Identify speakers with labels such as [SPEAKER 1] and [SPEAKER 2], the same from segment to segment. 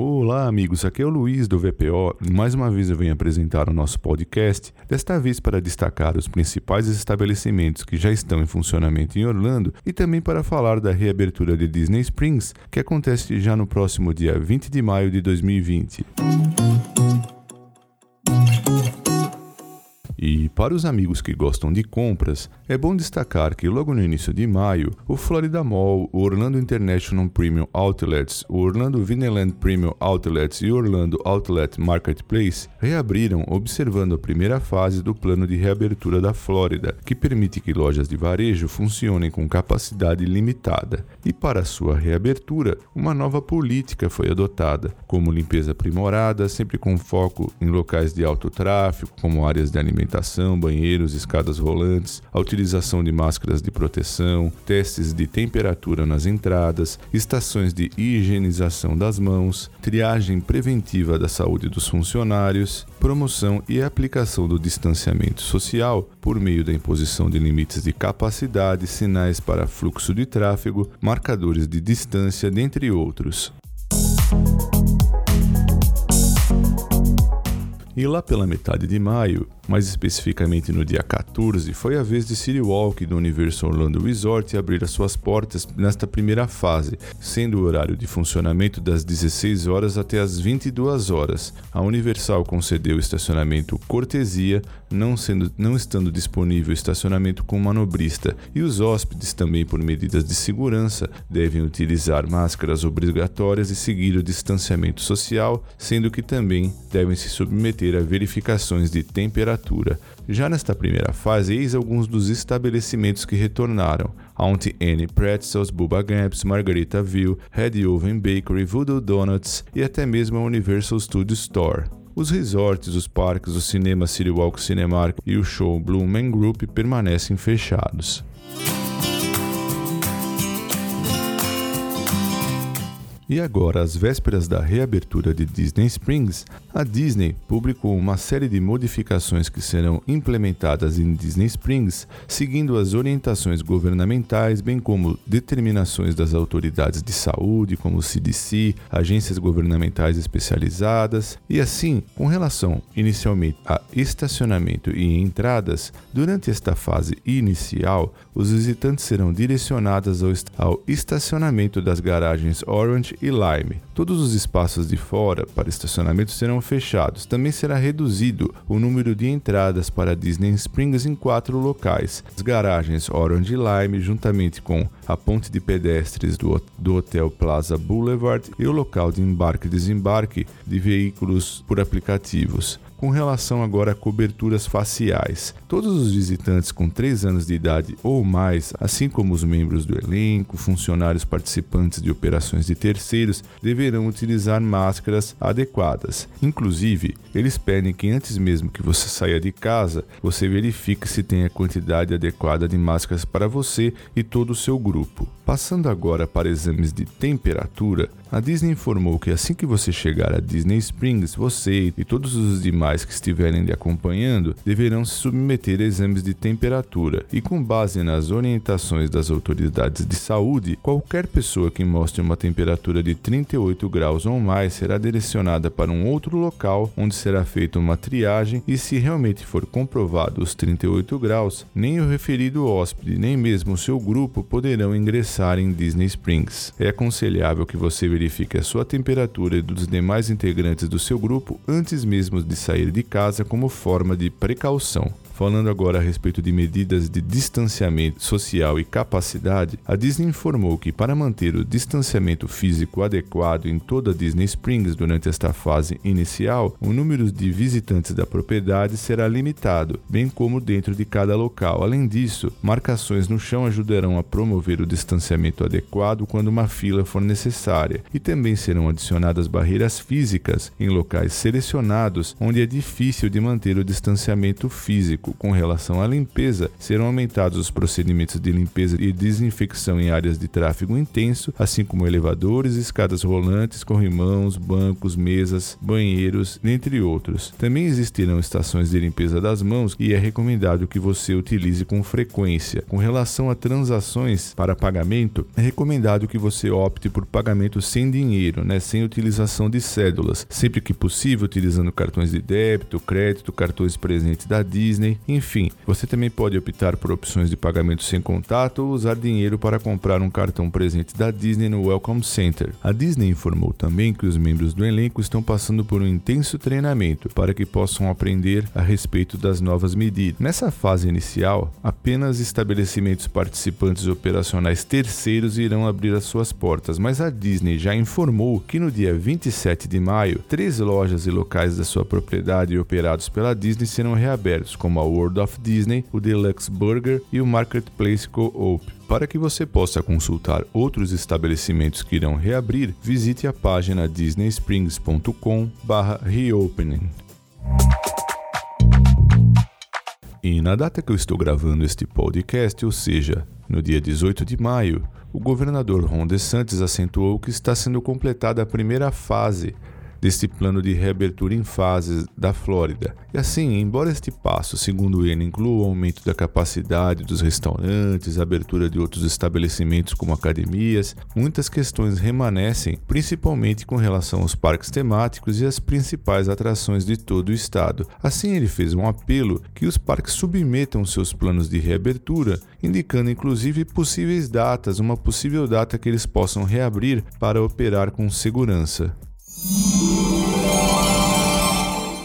[SPEAKER 1] Olá, amigos. Aqui é o Luiz do VPO. Mais uma vez eu venho apresentar o nosso podcast, desta vez para destacar os principais estabelecimentos que já estão em funcionamento em Orlando e também para falar da reabertura de Disney Springs, que acontece já no próximo dia 20 de maio de 2020. Para os amigos que gostam de compras, é bom destacar que logo no início de maio, o Florida Mall, o Orlando International Premium Outlets, o Orlando Vineland Premium Outlets e o Orlando Outlet Marketplace reabriram observando a primeira fase do plano de reabertura da Flórida, que permite que lojas de varejo funcionem com capacidade limitada. E para sua reabertura, uma nova política foi adotada, como limpeza aprimorada, sempre com foco em locais de alto tráfego, como áreas de alimentação banheiros, escadas rolantes, a utilização de máscaras de proteção, testes de temperatura nas entradas, estações de higienização das mãos, triagem preventiva da saúde dos funcionários, promoção e aplicação do distanciamento social por meio da imposição de limites de capacidade, sinais para fluxo de tráfego, marcadores de distância, dentre outros. E lá pela metade de maio, mais especificamente no dia 14, foi a vez de City Walk do Universal Orlando Resort abrir as suas portas nesta primeira fase, sendo o horário de funcionamento das 16 horas até as 22 horas. A Universal concedeu estacionamento cortesia, não, sendo, não estando disponível estacionamento com manobrista, e os hóspedes, também por medidas de segurança, devem utilizar máscaras obrigatórias e seguir o distanciamento social, sendo que também devem se submeter a verificações de temperatura temperatura. Já nesta primeira fase, eis alguns dos estabelecimentos que retornaram: Auntie Annie Pretzels, Bubba Gramps, Margaritaville, Red Oven Bakery, Voodoo Donuts e até mesmo a Universal Studio Store. Os resorts, os parques, o cinema City Walk Cinemark e o show Blue Man Group permanecem fechados. E agora, às vésperas da reabertura de Disney Springs, a Disney publicou uma série de modificações que serão implementadas em Disney Springs, seguindo as orientações governamentais, bem como determinações das autoridades de saúde, como o CDC, agências governamentais especializadas. E assim, com relação inicialmente a estacionamento e entradas, durante esta fase inicial, os visitantes serão direcionados ao estacionamento das garagens Orange e Lime. Todos os espaços de fora para estacionamento serão fechados. Também será reduzido o número de entradas para Disney Springs em quatro locais: as garagens Orange Lime, juntamente com a ponte de pedestres do, do Hotel Plaza Boulevard e o local de embarque e desembarque de veículos por aplicativos com relação agora a coberturas faciais. Todos os visitantes com 3 anos de idade ou mais, assim como os membros do elenco, funcionários participantes de operações de terceiros, deverão utilizar máscaras adequadas. Inclusive, eles pedem que antes mesmo que você saia de casa, você verifique se tem a quantidade adequada de máscaras para você e todo o seu grupo. Passando agora para exames de temperatura, a Disney informou que assim que você chegar a Disney Springs, você e todos os demais que estiverem lhe acompanhando deverão se submeter a exames de temperatura e, com base nas orientações das autoridades de saúde, qualquer pessoa que mostre uma temperatura de 38 graus ou mais será direcionada para um outro local onde será feita uma triagem e, se realmente for comprovado os 38 graus, nem o referido hóspede nem mesmo o seu grupo poderão ingressar em Disney Springs. É aconselhável que você verifique a sua temperatura e dos demais integrantes do seu grupo antes mesmo de sair de casa como forma de precaução. Falando agora a respeito de medidas de distanciamento social e capacidade, a Disney informou que para manter o distanciamento físico adequado em toda a Disney Springs durante esta fase inicial, o número de visitantes da propriedade será limitado, bem como dentro de cada local. Além disso, marcações no chão ajudarão a promover o distanciamento adequado quando uma fila for necessária, e também serão adicionadas barreiras físicas em locais selecionados onde é difícil de manter o distanciamento físico público com relação à limpeza, serão aumentados os procedimentos de limpeza e desinfecção em áreas de tráfego intenso, assim como elevadores, escadas rolantes, corrimãos, bancos, mesas, banheiros, entre outros. Também existirão estações de limpeza das mãos e é recomendado que você utilize com frequência. Com relação a transações para pagamento, é recomendado que você opte por pagamento sem dinheiro, né, sem utilização de cédulas, sempre que possível utilizando cartões de débito, crédito, cartões presentes da Disney, enfim. Você também pode optar por opções de pagamento sem contato ou usar dinheiro para comprar um cartão presente da Disney no Welcome Center. A Disney informou também que os membros do elenco estão passando por um intenso treinamento para que possam aprender a respeito das novas medidas. Nessa fase inicial, apenas estabelecimentos participantes operacionais terceiros irão abrir as suas portas, mas a Disney já informou que no dia 27 de maio, três lojas e locais da sua propriedade operados pela Disney serão reabertos, como a World of Disney, o Deluxe Burger e o Marketplace Co-op. Para que você possa consultar outros estabelecimentos que irão reabrir, visite a página disneysprings.com/reopening. E na data que eu estou gravando este podcast, ou seja, no dia 18 de maio, o governador Ron DeSantis acentuou que está sendo completada a primeira fase deste plano de reabertura em fases da Flórida. E assim, embora este passo, segundo ele, inclua o aumento da capacidade dos restaurantes, a abertura de outros estabelecimentos como academias, muitas questões remanescem, principalmente com relação aos parques temáticos e as principais atrações de todo o estado. Assim, ele fez um apelo que os parques submetam seus planos de reabertura, indicando inclusive possíveis datas, uma possível data que eles possam reabrir para operar com segurança.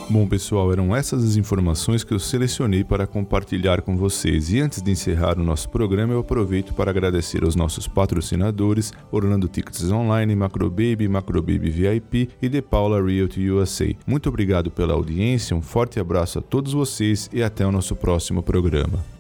[SPEAKER 1] Bom, pessoal, eram essas as informações que eu selecionei para compartilhar com vocês. E antes de encerrar o nosso programa, eu aproveito para agradecer aos nossos patrocinadores: Orlando Tickets Online, Macrobaby, Macrobaby VIP e The Paula Realty USA. Muito obrigado pela audiência, um forte abraço a todos vocês e até o nosso próximo programa.